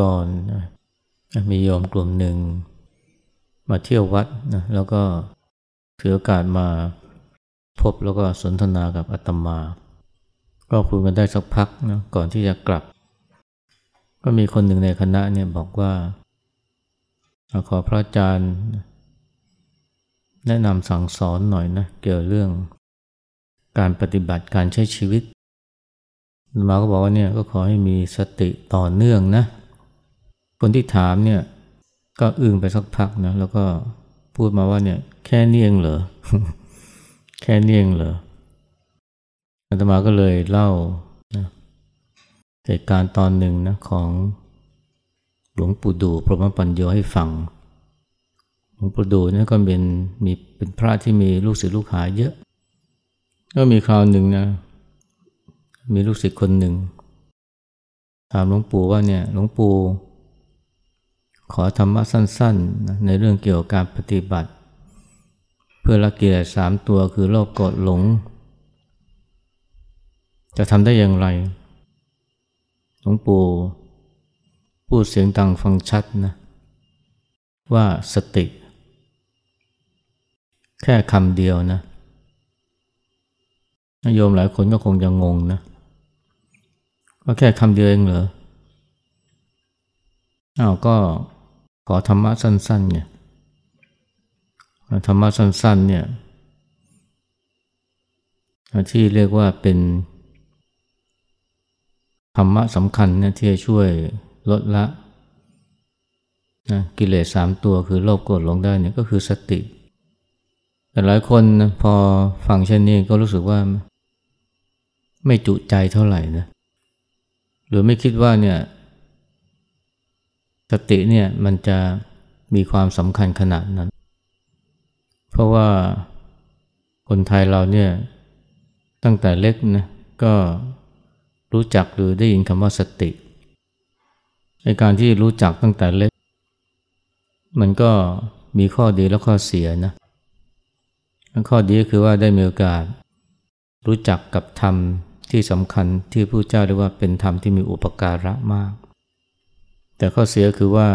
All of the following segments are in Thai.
ก่อนนะมีโยมกลุ่มหนึ่ง มาเที่ยววัดนะแล้วก็ถือโอกาสมาพบแล้วก็สนทนากับอาตมา ก็คุยกันได้สักพักนะก่อนที่จะกลับ ก็มีคนหนึ่งในคณะเนี่ยบอกว่า ขอพระอาจารย์ แนะนำสั่งสอนหน่อยนะเกี่ยวเรื่องการปฏิบัติการใช้ชีวิตมาก็บอกว่าเนี่ยก็ขอให้มีสติต่อเนื่องนะ คนที่ถามเนี่ยก็อึ้งไปสักพักนะแล้วก็พูดมาว่าเนี่ยแค่นี้เองเหรอ แค่นี้เองเหรออาตมาก็เลยเล่านะเหตุการณ์ตอนหนึ่งนะของหลวงปู่ดูพรหมปัญโยให้ฟัง หลวงปู่ดูนี่ก็เป็นมีเป็นพระที่มีลูกศิษย์ลูกหาเยอะ ก็มีคราวหนึ่งนะ มีลูกศิษย์คนหนึ่งถามหลวงปู่ว่าเนี่ยหลวงปู่ ขอธรรมะสั้นๆ ในเรื่องเกี่ยวกับการปฏิบัติ เพื่อละกิเลสสามตัวคือโลภโกรธหลง จะทำได้อย่างไรหลวงปู่พูดเสียงดังฟังชัดนะว่าสติ แค่คำเดียวนะโยมหลายคนก็คงจะงงนะว่าแค่คำเดียวเองเหรออ้าวก็ ขอธรรมะสั้นๆเนี่ยธรรมะสั้นๆเนี่ยที่เรียกว่าเป็นธรรมะสำคัญเนี่ยที่จะช่วยลดละนะกิเลสสามตัวคือโลภโกรธหลงได้เนี่ยก็คือสติ แต่หลายคนนะพอฟังเช่นนี้ก็รู้สึกว่า ไม่จุใจเท่าไหร่นะหรือไม่คิดว่าเนี่ย สติเนี่ยมันจะมีความสำคัญขนาดนั้น เพราะว่าคนไทยเราเนี่ยตั้งแต่เล็กนะก็รู้จักหรือได้ยินคำว่าสติในการที่รู้จักตั้งแต่เล็ก มันก็มีข้อดีและข้อเสียนะข้อดีก็คือว่าได้มีโอกาส รู้จักกับธรรมที่สำคัญที่พระเจ้าเรียกว่าเป็นธรรมที่มีอุปการะมาก แต่ข้อเสียคือว่า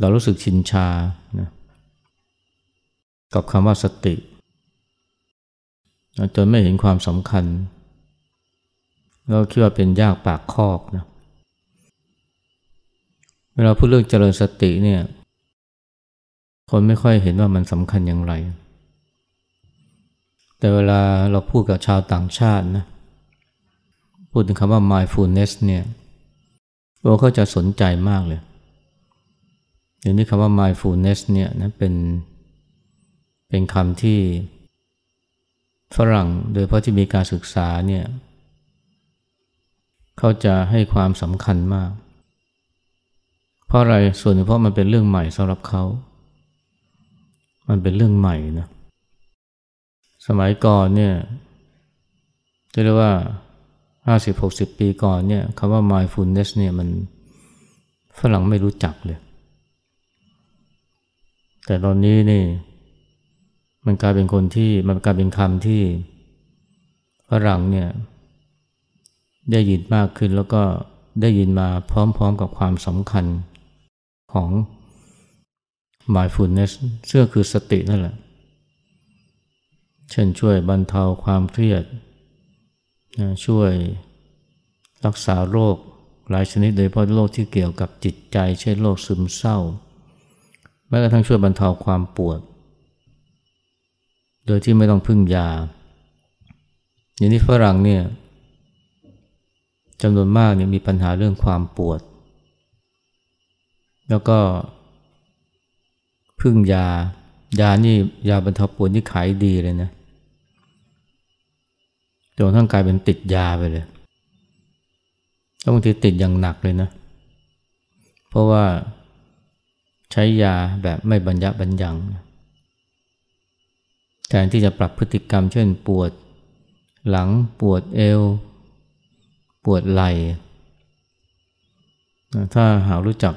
เรารู้สึกชินชานะกับคำว่าสติจนไม่เห็นความสำคัญ เราคิดว่าเป็นยากปากคอกนะเวลาพูดเรื่องเจริญสติเนี่ย คนไม่ค่อยเห็นว่ามันสำคัญอย่างไร แต่เวลาเราพูดกับชาวต่างชาตินะ พูดถึงคำว่า mindfulness เนี่ย โอ้เขาจะสนใจมากเลยเดี๋ยวนี้คำว่า mindfulness เนี่ยนะเป็นเป็นคำที่ฝรั่งโดยเพราะที่มีการศึกษาเนี่ยเขาจะให้ความสำคัญมาก เพราะอะไรส่วนเพราะมันเป็นเรื่องใหม่สำหรับเขา มันเป็นเรื่องใหม่นะสมัยก่อนเนี่ยจะเรียกว่า ห้าสิบหกสิบปีก่อนเนี่ยคำว่า mindfulness เนี่ยมันฝรั่งไม่รู้จักเลย แต่ตอนนี้นี่มันกลายเป็นคนที่มันกลายเป็นคำที่ฝรั่งเนี่ยได้ยินมากขึ้นแล้วก็ได้ยินมาพร้อมๆกับความสำคัญของ mindfulness เชื่อคือสตินั่นแหละ เช่นช่วยบรรเทาความเครียด ช่วยรักษาโรคหลายชนิดโดยเฉพาะโรคที่เกี่ยวกับจิตใจ เช่นโรคซึมเศร้า แม้กระทั่งช่วยบรรเทาความปวด โดยที่ไม่ต้องพึ่งยา อย่างนี้ฝรั่งเนี่ยจำนวนมากเนี่ยมีปัญหาเรื่องความปวด แล้วก็พึ่งยา ยานี่ยาบรรเทาปวดนี่ขายดีเลยนะ จนทั้งกลายเป็นติดยาไปเลยบางทีติดอย่างหนักเลยนะ เพราะว่าใช้ยาแบบไม่บรรยะบรรยังแทนที่จะปรับพฤติกรรมเช่นปวดหลังปวดเอว ปวดไหล่ถ้าหารู้จัก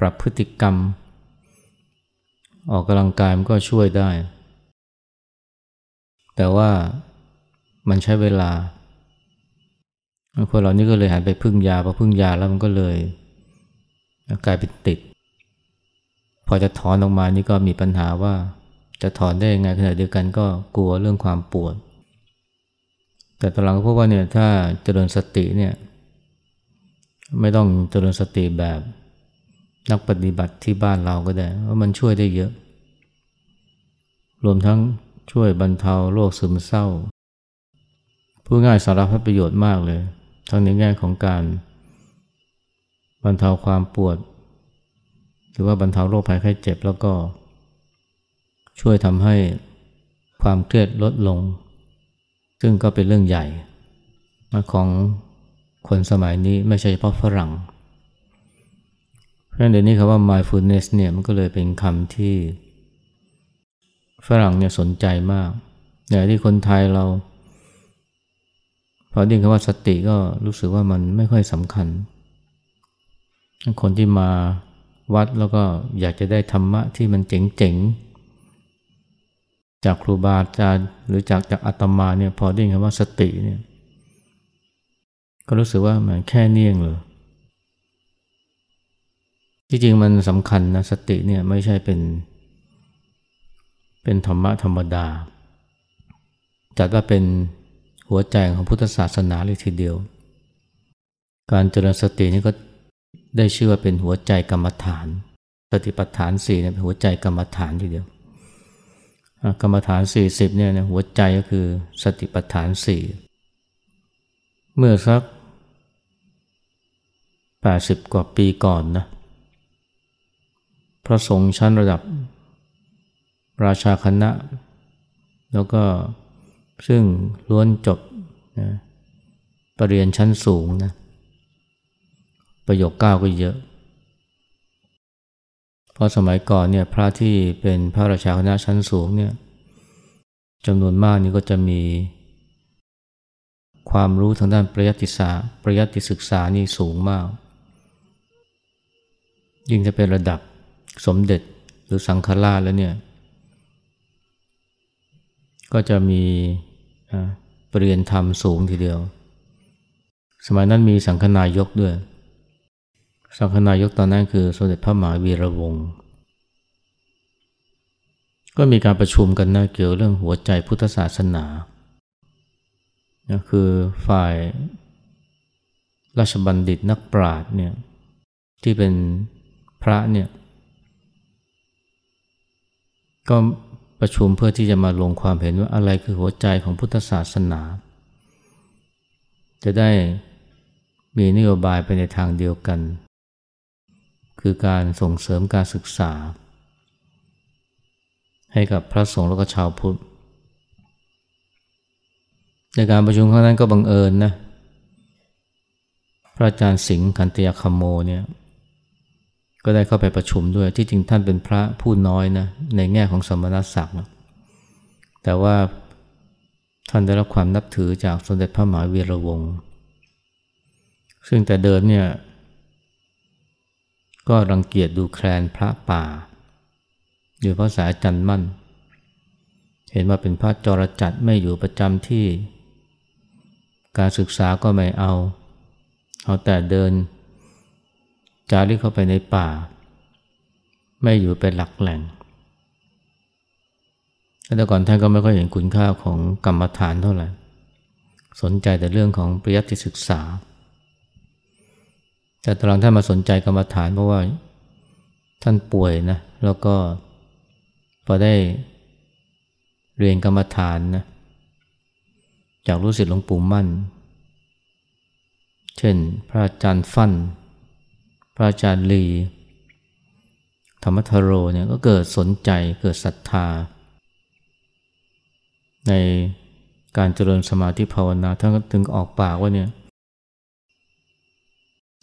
ปรับพฤติกรรม ออกกำลังกายมันก็ช่วยได้ แต่ว่า มันใช้เวลาคนเหล่านี้ก็เลยหันไปพึ่งยาพอพึ่งยาแล้วมันก็เลยกลายเป็นติด พอจะถอนออกมานี่ก็มีปัญหาว่าจะถอนได้ยังไงขณะเดียวกันก็กลัวเรื่องความปวด แต่ตอนหลังก็พบว่าเนี่ยถ้าเจริญสติเนี่ยไม่ต้องเจริญสติแบบนักปฏิบัติที่บ้านเราก็ได้เพราะมันช่วยได้เยอะ รวมทั้งช่วยบรรเทาโรคซึมเศร้า ผู้ง่ายสารพัดประโยชน์มากเลย ทั้งในแง่ของการบรรเทาความปวด หรือว่าบรรเทาโรคภัยไข้เจ็บแล้วก็ ช่วยทำให้ความเครียดลดลง ซึ่งก็เป็นเรื่องใหญ่ของคนสมัยนี้ไม่ใช่เฉพาะฝรั่ง เพราะฉะนั้นเดี๋ยวนี้คำว่า mindfulness เนี่ยมันก็เลยเป็นคำที่ฝรั่งเนี่ยสนใจมากแต่ที่คนไทยเรา พอได้ยินคำว่าสติก็รู้สึกว่ามันไม่ค่อยสำคัญ คนที่มาวัดแล้วก็อยากจะได้ธรรมะที่มันเจ๋งๆ จากครูบาอาจารย์หรือจากจากอาตมาเนี่ยพอได้ยินคำว่าสติเนี่ยก็รู้สึกว่ามันแค่เนียงเลยที่จริงมันสำคัญนะสติเนี่ยไม่ใช่เป็น เป็นธรรมะธรรมดา จัดว่าเป็น หัวใจของพุทธศาสนาเลยทีเดียว การเจริญสตินี่ก็ได้ชื่อว่าเป็นหัวใจกรรมฐาน สติปัฏฐานสี่เนี่ยเป็นหัวใจกรรมฐานทีเดียว กรรมฐานสี่สิบเนี่ยหัวใจก็คือสติปัฏฐานสี่เมื่อสักแปดสิบกว่าปีก่อนนะพระสงฆ์ชั้นระดับราชาคณะ แล้วก็ ซึ่งล้วนจบนะปรริญญาชั้นสูงนะประโยคเก้าก็เยอะ เพราะสมัยก่อนเนี่ยพระที่เป็นพระราชาคณะชั้นสูงเนี่ยจำนวนมากนี่ก็จะมีความรู้ทางด้านปริยัติศาสตร์ปริยัติศึกษานี่สูงมาก ยิ่งจะเป็นระดับสมเด็จหรือสังฆราชแล้วเนี่ย ก็จะมี ปรริญญาธรรมสูงทีเดียว สมัยนั้นมีสังฆนายกด้วย สังฆนายกตอนนั้นคือสมเด็จพระมหาวีระวงศ์ก็มีการประชุมกันนะเกี่ยวเรื่องหัวใจพุทธศาสนาคือฝ่ายราชบัณฑิตนักปราชญ์เนี่ยที่เป็นพระเนี่ยก็ ประชุมเพื่อที่จะมาลงความเห็นว่าอะไรคือหัวใจของพุทธศาสนา จะได้มีนโยบายไปในทางเดียวกัน คือการส่งเสริมการศึกษา ให้กับพระสงฆ์และก็ชาวพุทธ ในการประชุมครั้งนั้นก็บังเอิญนะ พระอาจารย์สิงห์คันตยคโมเนี่ย ก็ได้เข้าไปประชุมด้วย ที่จริงท่านเป็นพระผู้น้อยนะในแง่ของสมณศักดิ์แต่ว่าท่านได้รับความนับถือจากสมเด็จพระมหาวีระวงศ์ซึ่งแต่เดิมเนี่ยก็รังเกียจดูแคลนพระป่าอยู่เพราะสายจันมั่น เห็นว่าเป็นพระจรจัดไม่อยู่ประจำที่ การศึกษาก็ไม่เอา เอาแต่เดิน จาริกเข้าไปในป่า ไม่อยู่เป็นหลักแหล่งแต่ก่อนท่านก็ไม่ค่อยเห็นคุณค่าของกรรมฐานเท่าไหร่ สนใจแต่เรื่องของปริยัติศึกษา แต่ตอนหลังท่านมาสนใจกรรมฐานเพราะว่าท่านป่วยนะ แล้วก็พอได้เรียนกรรมฐานนะ จากรู้สิทธิ์หลวงปู่มั่น เช่นพระอาจารย์ฟั่น ระอาจารย์ลี ธรรมทโรเนี่ยก็เกิดสนใจเกิดศรัทธา ในการเจริญสมาธิภาวนาท่านก็ถึงออกปากว่าเนี่ย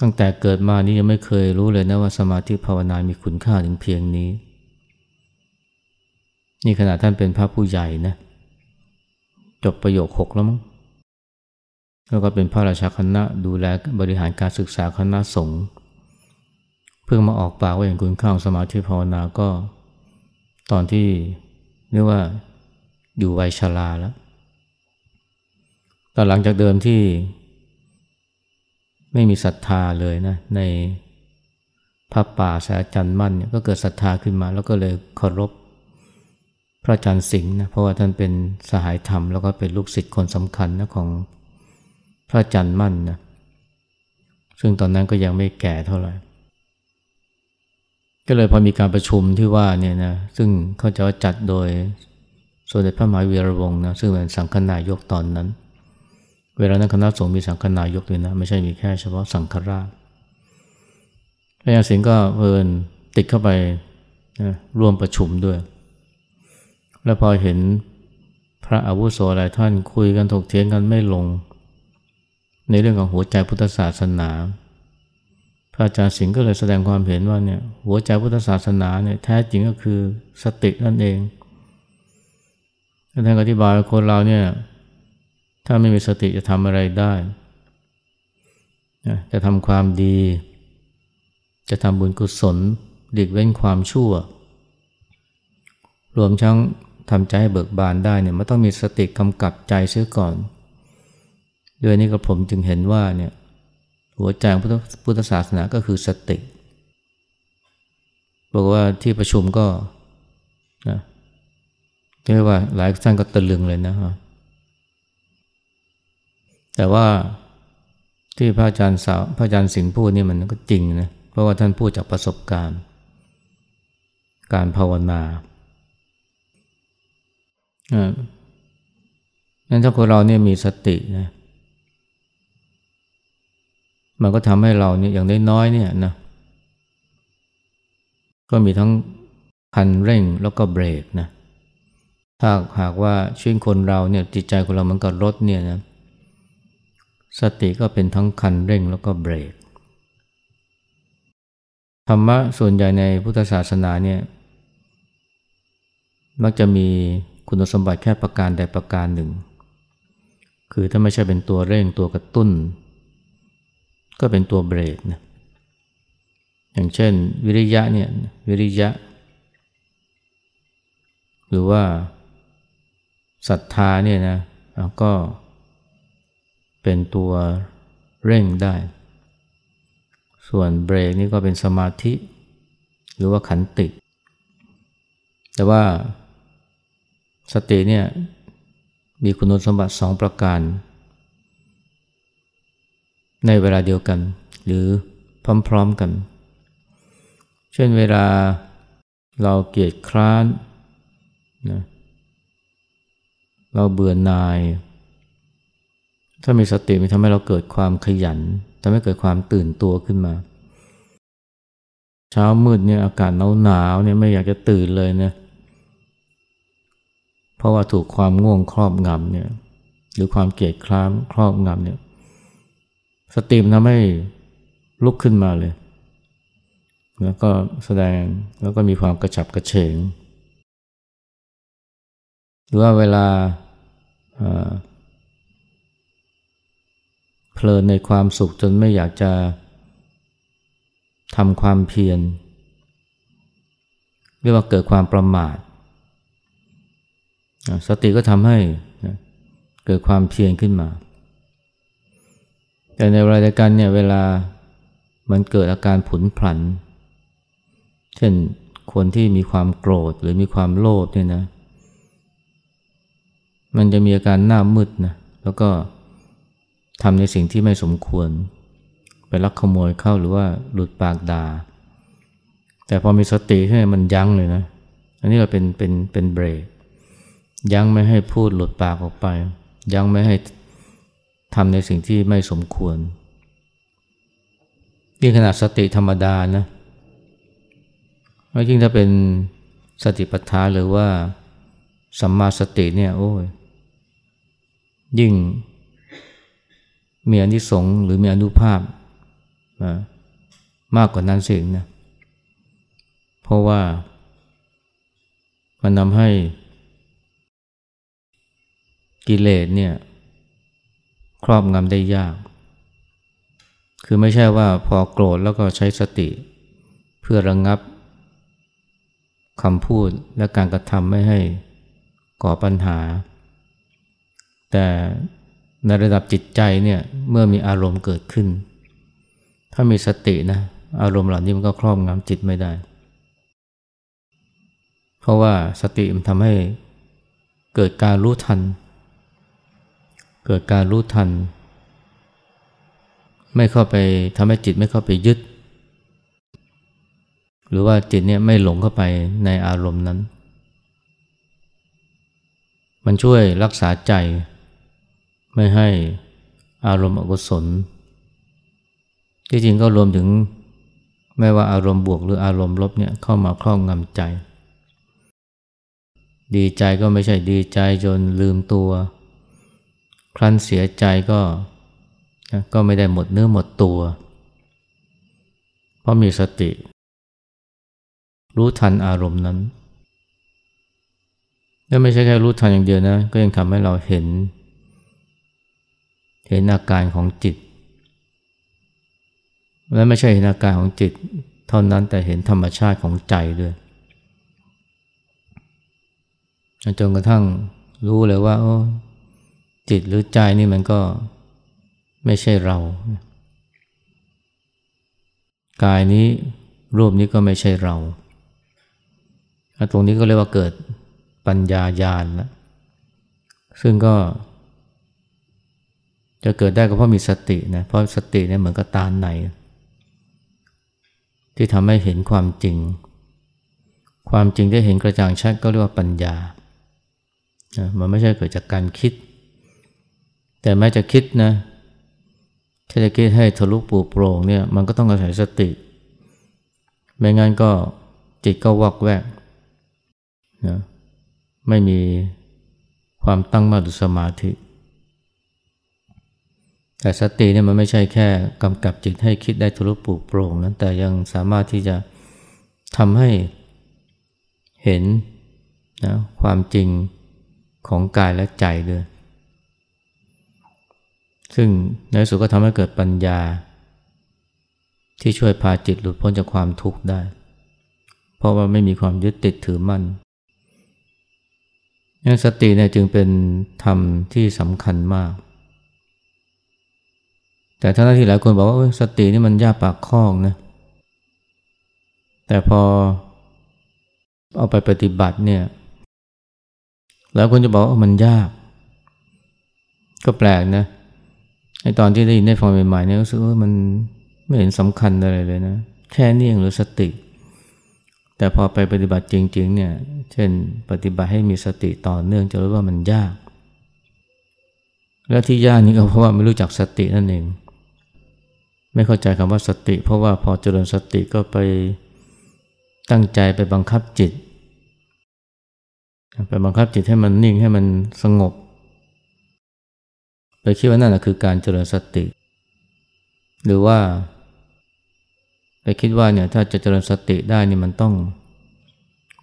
ตั้งแต่เกิดมานี้ยังไม่เคยรู้เลยนะว่าสมาธิภาวนามีคุณค่าถึงเพียงนี้ นี่ขนาดท่านเป็นพระผู้ใหญ่นะ จบประโยคหกแล้วมั้งแล้วก็เป็นพระราชาคณะดูแลบริหารการศึกษาคณะสงฆ์ เพิ่งมาออกปากว่าอย่างคุณข้าวสมาธิภาวนาก็ ตอนที่เรียกว่าอยู่วัยชราแล้วตอนหลังจากเดิมที่ไม่มีศรัทธาเลยนะในพระป่าสายจันมั่นเนี่ยก็เกิดศรัทธาขึ้นมา แล้วก็เลยเคารพพระอาจารย์สิงห์นะเพราะว่าท่านเป็นสหายธรรม แล้วก็เป็นลูกศิษย์คนสำคัญนะของพระอาจารย์มั่นนะซึ่งตอนนั้นก็ยังไม่แก่เท่าไหร่ ก็เลยพอมีการประชุมที่ว่าเนี่ยนะซึ่งเขาจะจัดโดยสมเด็จพระมหาวีระวงศ์นะซึ่งเป็นสังฆนายกตอนนั้น เวลานั้นคณะสงฆ์มีสังฆนายกด้วยนะไม่ใช่มีแค่เฉพาะสังฆราชพระยาสิงห์ก็เพลินติดเข้าไปนะร่วมประชุมด้วย แล้วพอเห็นพระอาวุโสหลายท่านคุยกันถกเถียงกันไม่ลง ในเรื่องของหัวใจพุทธศาสนา อาจารย์สิงห์ก็เลยแสดงความเห็นว่าเนี่ยหัวใจพุทธศาสนาเนี่ยแท้จริงก็คือสตินั่นเองท่านอธิบายคนเราเนี่ยถ้าไม่มีสติจะทำอะไรได้ จะทำความดี จะทำบุญกุศลหลีกเว้นความชั่ว รวมทั้งทำใจให้เบิกบานได้เนี่ยมันต้องมีสติกำกับใจเสียก่อน ด้วยนี้ก็ผมจึงเห็นว่าเนี่ย หัวใจของพุทธศาสนาก็คือสติ บอกว่าที่ประชุมก็นะเรียกว่าหลายท่านก็ตะลึงเลยนะฮะแต่ว่าที่พระอาจารย์สาวพระอาจารย์สิงห์พูดนี่มันก็จริงนะเพราะว่าท่านพูดจากประสบการณ์ การภาวนาอ่านั้นถ้าคนเราเนี่ยมีสตินะ มันก็ทำให้เราเนี่ยอย่างน้อยๆเนี่ยนะก็มีทั้งคันเร่งแล้วก็เบรกนะถ้าหากว่าชีวิตคนเราเนี่ยจิตใจของเรามันกับรถเนี่ยนะสติก็เป็นทั้งคันเร่งแล้วก็เบรกธรรมะส่วนใหญ่ในพุทธศาสนาเนี่ยมักจะมีคุณสมบัติแค่ประการใดประการหนึ่ง คือถ้าไม่ใช่เป็นตัวเร่งตัวกระตุ้น ก็เป็นตัวเบรกนะอย่างเช่น วิริยะเนี่ยวิริยะ หรือว่าศรัทธาเนี่ยนะก็เป็นตัวเร่งได้ ส่วนเบรกนี่ก็เป็นสมาธิ หรือว่าขันติ แต่ว่าสติเนี่ยมีคุณสมบัติสองประการ ในเวลาเดียวกัน หรือพร้อมๆกัน เช่นเวลาเราเกียดคร้านนะเราเบื่อหน่าย ถ้ามีสติมันทำให้เราเกิดความขยันทำให้เกิดความตื่นตัวขึ้นมา เช้ามืดเนี่ยอากาศหนาวหนาวเนี่ยไม่อยากจะตื่นเลยนะเพราะว่าถูกความง่วงครอบงำเนี่ยหรือความเกียดคร้านครอบงำเนี่ย สติมทำให้ลุกขึ้นมาเลย แล้วก็แสดงแล้วก็มีความกระฉับกระเฉง หรือว่าเวลาเพลินในความสุขจนไม่อยากจะทำความเพียรเรียกว่าเกิดความประมาท สติก็ทำให้เกิดความเพียรขึ้นมา แต่ในเวลาเดียวกันเนี่ยเวลามันเกิดอาการผุนผัน เช่นคนที่มีความโกรธหรือมีความโลภเนี่ยนะ มันจะมีอาการหน้ามืดนะแล้วก็ทำในสิ่งที่ไม่สมควร ไปลักขโมยเข้าหรือว่าหลุดปากดา่าแต่พอมีสติให้มันยั้งเลยนะ อันนี้เราเป็นเป็นเป็นเบรกยั้งไม่ให้พูดหลุดปากออกไป ยั้งไม่ให้ ทำในสิ่งที่ไม่สมควร นี่ขนาดสติธรรมดานะไม่ยิ่งถ้าเป็นสติปัฏฐานหรือว่าสัมมาสติเนี่ยโอ้ยยิ่งมีอนิสงส์หรือมีอนุภาพมากกว่านั้นสิ่งนะเพราะว่ามันทำให้กิเลสเนี่ย ครอบงำได้ยาก คือไม่ใช่ว่าพอโกรธแล้วก็ใช้สติ เพื่อระงงับคำพูดและการกระทำไม่ให้ก่อปัญหา แต่ในระดับจิตใจเนี่ยเมื่อมีอารมณ์เกิดขึ้น ถ้ามีสตินะอารมณ์เหล่านี้มันก็ครอบงำจิตไม่ได้ เพราะว่าสติมันทำให้เกิดการรู้ทัน เกิดการรู้ทัน ไม่เข้าไปทำให้จิตไม่เข้าไปยึด หรือว่าจิตเนี่ยไม่หลงเข้าไปในอารมณ์นั้น มันช่วยรักษาใจ ไม่ให้อารมณ์อกุศล ที่จริงก็รวมถึงไม่ว่าอารมณ์บวกหรืออารมณ์ลบเนี่ยเข้ามาครอบงำใจ ดีใจก็ไม่ใช่ดีใจจนลืมตัว ครั้นเสียใจก็ก็ไม่ได้หมดเนื้อหมดตัว เพราะมีสติ รู้ทันอารมณ์นั้นและไม่ใช่แค่รู้ทันอย่างเดียวนะ ก็ยังทำให้เราเห็น เห็นอาการของจิต และไม่ใช่เห็นอาการของจิต เท่านั้นแต่เห็นธรรมชาติของใจด้วยจนกระทั่งรู้เลยว่าโอ้ จิตหรือใจนี่มันก็ไม่ใช่เรา กายนี้รูปนี้ก็ไม่ใช่เรา ตรงนี้ก็เรียกว่าเกิดปัญญาญาณแล้วซึ่งก็ จะเกิดได้ก็เพราะมีสตินะเพราะสติเนี่ยเหมือนกับตาในที่ทำให้เห็นความจริง ความจริงได้เห็นกระจ่างชัดก็เรียกว่าปัญญา มันไม่ใช่เกิดจากการคิด แต่แม้จะคิดนะถ้าจะคิดให้ทะลุปูโปร่งเนี่ยมันก็ต้องอาศัยสติ ไม่งั้นก็จิตก็วอกแวกนะไม่มีความตั้งมั่นหรือสมาธิ แต่สติเนี่ยมันไม่ใช่แค่กำกับจิตให้คิดได้ทะลุปูโปร่งนั้นแต่ยังสามารถที่จะทำให้เห็นนะความจริงของกายและใจด้วย ซึ่งในสุดก็ทำให้เกิดปัญญา ที่ช่วยพาจิตหลุดพ้นจากความทุกข์ได้ เพราะว่าไม่มีความยึดติดถือมั่นงั้นสติเนี่ยจึงเป็นธรรมที่สำคัญมาก แต่ท่านที่หลายคนบอกว่าสตินี่มันยากปากคล้องนะ แต่พอเอาไปปฏิบัติเนี่ยแล้วคนจะบอกว่ามันยาก ก็แปลกนะ ไอตอนที่ได้ยินได้ฟังใหม่ๆเนี่ยรู้สึกว่ามันไม่เห็นสำคัญอะไรเลยนะ แค่นี้เองหรือสติ แต่พอไปปฏิบัติจริง ๆ เนี่ย เช่น ปฏิบัติให้มีสติต่อเนื่องจะรู้ว่ามันยาก และที่ยากนี่ก็เพราะว่าไม่รู้จักสตินั่นเอง ไม่เข้าใจคำว่าสติ เพราะว่าพอเจริญสติก็ไปตั้งใจไปบังคับจิต ไปบังคับจิตให้มันนิ่งให้มันสงบ ไปคิดว่านั่นแหละคือการเจริญสติ หรือว่า ไปคิดว่าเนี่ยถ้าจะเจริญสติได้นี่มันต้อง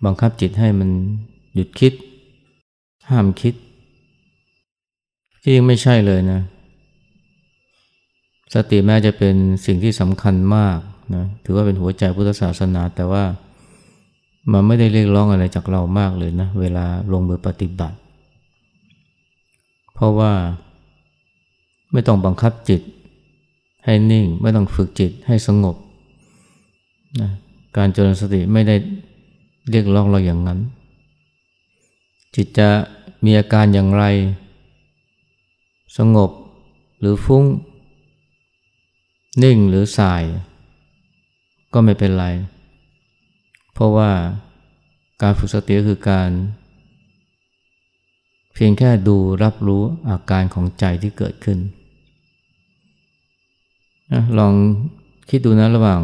บังคับจิตให้มันหยุดคิด ห้ามคิด ที่ยังไม่ใช่เลยนะ สติแม้จะเป็นสิ่งที่สำคัญมากนะถือว่าเป็นหัวใจพุทธศาสนา แต่ว่ามันไม่ได้เรียกร้องอะไรจากเรามากเลยนะ เวลาลงมือปฏิบัติ เพราะว่า ไม่ต้องบังคับจิต ให้นิ่ง ไม่ต้องฝึกจิตให้สงบนะการเจริญสติไม่ได้เรียกร้องเราอย่างนั้น จิตจะมีอาการอย่างไร สงบหรือฟุ้ง นิ่งหรือสาย ก็ไม่เป็นไร เพราะว่าการฝึกสติคือการ เพียงแค่ดูรับรู้อาการของใจที่เกิดขึ้น นะลองคิดดูนะระหว่าง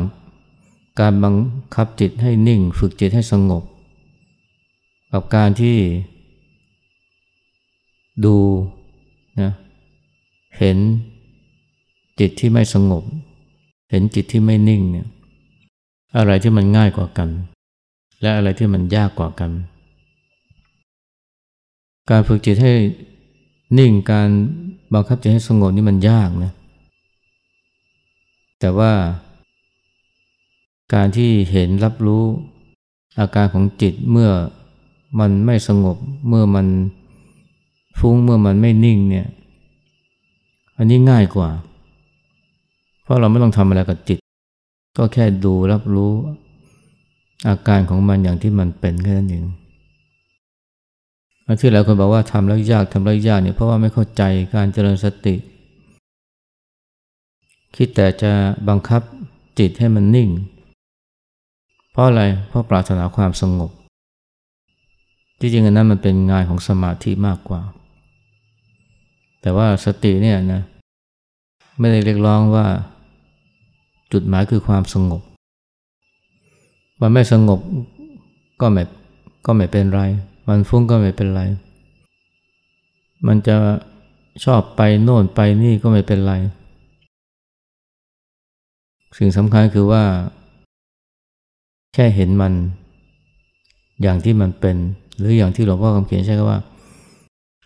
การบังคับจิตให้นิ่ง ฝึกจิตให้สงบ กับการที่ดูนะเห็นจิตที่ไม่สงบ เห็นจิตที่ไม่นิ่งเนี่ยอะไรที่มันง่ายกว่ากัน และอะไรที่มันยากกว่ากัน การฝึกจิตให้นิ่งการบังคับจิตให้สงบนี่มันยากนะ แต่ว่าการที่เห็นรับรู้อาการของจิตเมื่อมันไม่สงบเมื่อมันฟุ้งเมื่อมันไม่นิ่งเนี่ย อันนี้ง่ายกว่า เพราะเราไม่ต้องทำอะไรกับจิต ก็แค่ดูรับรู้อาการของมันอย่างที่มันเป็นแค่นั้นเองที่หลายคนบอกว่าทำแล้วยากทำแล้วยากเนี่ยเพราะว่าไม่เข้าใจการเจริญสติ คิดแต่จะบังคับจิตให้มันนิ่ง เพราะอะไร เพราะปรารถนาความสงบ จริงอันนั้นมันเป็นงานของสมาธิมากกว่า แต่ว่าสติเนี่ยนะไม่ได้เรียกร้องว่า จุดหมายคือความสงบ มันไม่สงบก็ไม่ก็ไม่เป็นไร มันฟุ้งก็ไม่เป็นไร มันจะชอบไปโน่นไปนี่ก็ไม่เป็นไร สิ่งสำคัญคือว่า แค่เห็นมัน อย่างที่มันเป็น หรืออย่างที่หลวงพ่อคำเขียนใช่ว่า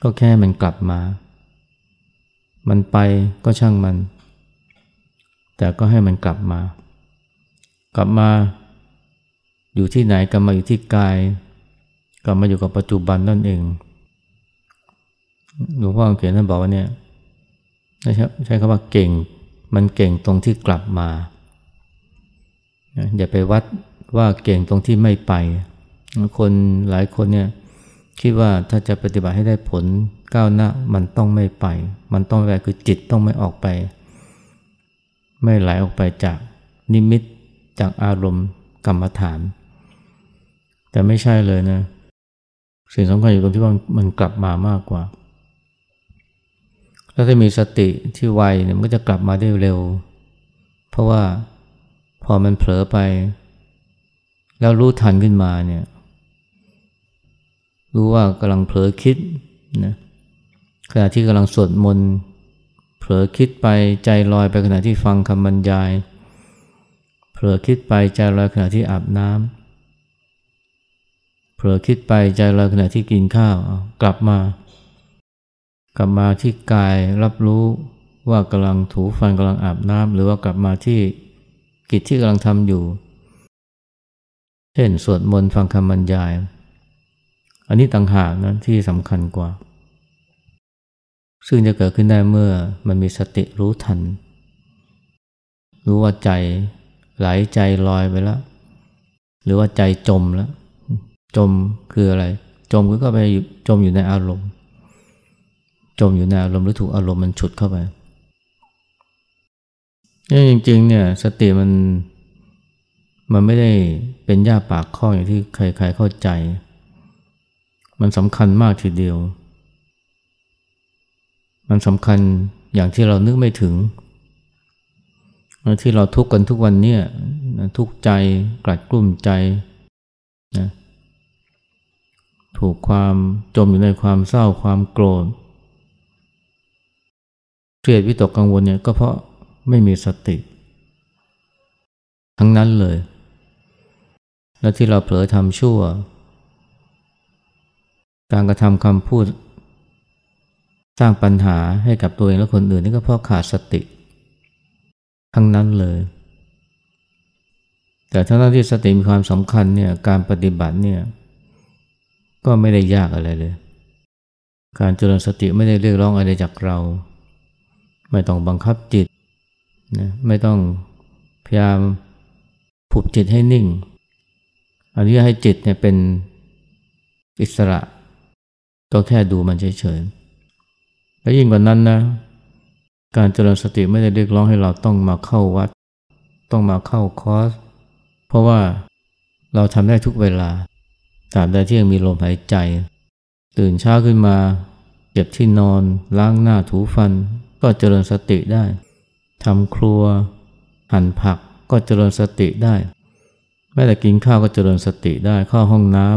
ก็แค่มันกลับมา มันไปก็ช่างมัน แต่ก็ให้มันกลับมา กลับมาอยู่ที่ไหนกลับมาอยู่ที่กาย กลับมาอยู่กับปัจจุบันนั่นเองหลวงพ่อเขียนท่านบอกว่าเนี่ยใช้ใช้คำว่าเก่ง มันเก่งตรงที่กลับมา อย่าไปวัดว่าเก่งตรงที่ไม่ไป คนหลายคนเนี่ยคิดว่าถ้าจะปฏิบัติให้ได้ผลก้าวหน้ามันต้องไม่ไป มันต้องไปคือจิตต้องไม่ออกไป ไม่ไหลออกไปจากนิมิตจากอารมณ์กรรมฐาน แต่ไม่ใช่เลยนะ สิ่งสำคัญอยู่ตรงที่ว่ามันกลับมามากกว่าถ้าจะมีสติที่ไวเนี่ยมันก็จะกลับมาได้เร็ว เพราะว่า พอมันเผลอไป แล้วรู้ทันขึ้นมาเนี่ย รู้ว่ากำลังเผลอคิดนะขณะที่กำลังสวดมนต์เผลอคิดไปใจลอยไปขณะที่ฟังคำบรรยาย เผลอคิดไปใจลอยขณะที่อาบน้ำเผลอคิดไปใจลอยขณะที่กินข้าวกลับมา กลับมาที่กายรับรู้ว่ากำลังถูฟันกำลังอาบน้ำหรือว่ากลับมาที่ กิจที่กำลังทำอยู่ เช่น สวดมนต์ฟังคำบรรยาย อันนี้ต่างหากนะที่สำคัญกว่า ซึ่งจะเกิดขึ้นได้เมื่อมันมีสติรู้ทัน รู้ว่าใจไหลใจลอยไปแล้ว หรือว่าใจจมแล้ว จมคืออะไร จมก็ไปจมอยู่ในอารมณ์ จมอยู่ในอารมณ์หรือถูกอารมณ์มันฉุดเข้าไป นี่จริงๆ เนี่ย สติมัน มันไม่ได้เป็นยาปากข้ออย่างที่ใครๆเข้าใจ มันสำคัญมากทีเดียว มันสำคัญอย่างที่เรานึกไม่ถึง ที่เราทุกข์กันทุกวันเนี้ทุกข์ใจกลัดกลุ้มใจนะถูกความจมอยู่ในความเศร้าความโกรธเครียดวิตกกังวลเนี่ยก็เพราะ ไม่มีสติ ทั้งนั้นเลย และที่เราเผลอทำชั่ว การกระทำคำพูด สร้างปัญหาให้กับตัวเองและคนอื่นนี่ก็เพราะขาดสติ ทั้งนั้นเลย แต่ทั้งที่สติมีความสำคัญเนี่ยการปฏิบัติเนี่ยก็ไม่ได้ยากอะไรเลย การเจริญสติไม่ได้เรียกร้องอะไรจากเรา ไม่ต้องบังคับจิต นะไม่ต้องพยายามผูกจิตให้นิ่งอันนี้ให้จิตเนี่ยเป็นอิสระ ก็แค่ดูมันเฉยๆและยิ่งกว่านั้นนะ การเจริญสติไม่ได้เรียกร้องให้เราต้องมาเข้าวัด ต้องมาเข้าคอร์สเพราะว่าเราทำได้ทุกเวลาตราบใดที่ยังมีลมหายใจ ตื่นเช้าขึ้นมาเก็บที่นอนล้างหน้าถูฟัน ก็เจริญสติได้ ทำครัว หั่นผักก็เจริญสติได้ แม้แต่กินข้าวก็เจริญสติได้เข้าห้องน้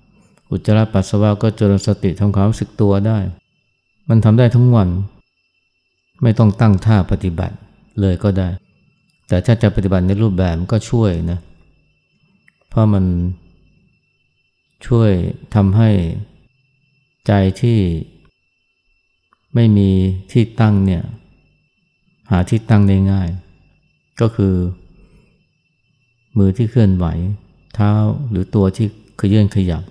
ำอุจจาระปัสสาวะก็เจริญสติทำความรู้สึกตัวได้ มันทำได้ทั้งวัน ไม่ต้องตั้งท่าปฏิบัติเลยก็ได้ แต่ถ้าจะปฏิบัติในรูปแบบก็ช่วยนะ เพราะมันช่วยทำให้ใจที่ไม่มีที่ตั้งเนี่ย หาที่ตั้งได้ง่าย ก็คือ มือที่เคลื่อนไหว เท้าหรือตัวที่ขยื่นขยับ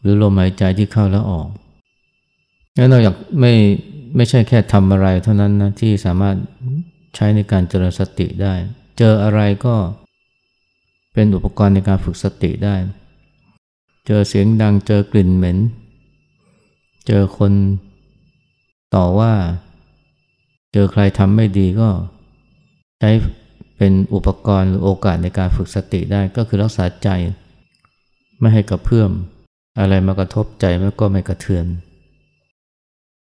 หรือลมหายใจที่เข้าแล้วออกงั้นเราอยากไม่ไม่ใช่แค่ทำอะไรเท่านั้นนะที่สามารถใช้ในการเจริญสติได้ เจออะไรก็เป็นอุปกรณ์ในการฝึกสติได้ เจอเสียงดังเจอกลิ่นเหม็น เจอคนต่อว่า เจอใครทำไม่ดีก็ใช้เป็นอุปกรณ์หรือโอกาสในการฝึกสติได้ก็คือรักษาใจ ไม่ให้กระเพื่อม อะไรมากระทบใจมันก็ไม่กระเทือน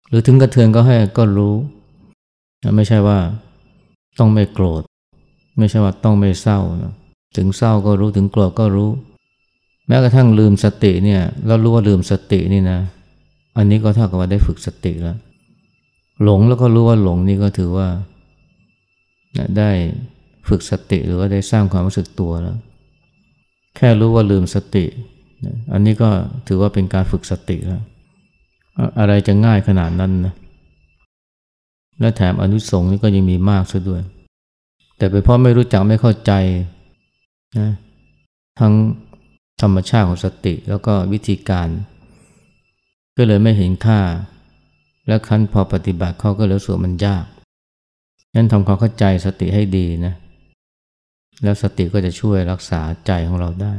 หรือถึงกระเทือนก็ให้ก็รู้ ไม่ใช่ว่าต้องไม่โกรธ ไม่ใช่ว่าต้องไม่เศร้านะถึงเศร้าก็รู้ถึงโกรธก็รู้ แม้กระทั่งลืมสติเนี่ยแล้วรู้ว่าลืมสตินี่นะ อันนี้ก็เท่ากับว่าได้ฝึกสติแล้ว หลงแล้วก็รู้ว่าหลงนี่ก็ถือว่าได้ฝึกสติหรือว่าได้สร้างความรู้สึกตัวแล้ว แค่รู้ว่าลืมสติ อันนี้ก็ถือว่าเป็นการฝึกสติแล้ว อะไรจะง่ายขนาดนั้นนะและแถมอนุสงส์นี่ก็ยังมีมากซะด้วย แต่เป็นเพราะไม่รู้จักไม่เข้าใจนะทั้งธรรมชาติของสติแล้วก็วิธีการ ก็เลยไม่เห็นค่า และคั้นพอปฏิบัติเขาก็เลยสูมันยากนั้นทำความเข้าใจสติให้ดีนะ แล้วสติก็จะช่วยรักษาใจของเราได้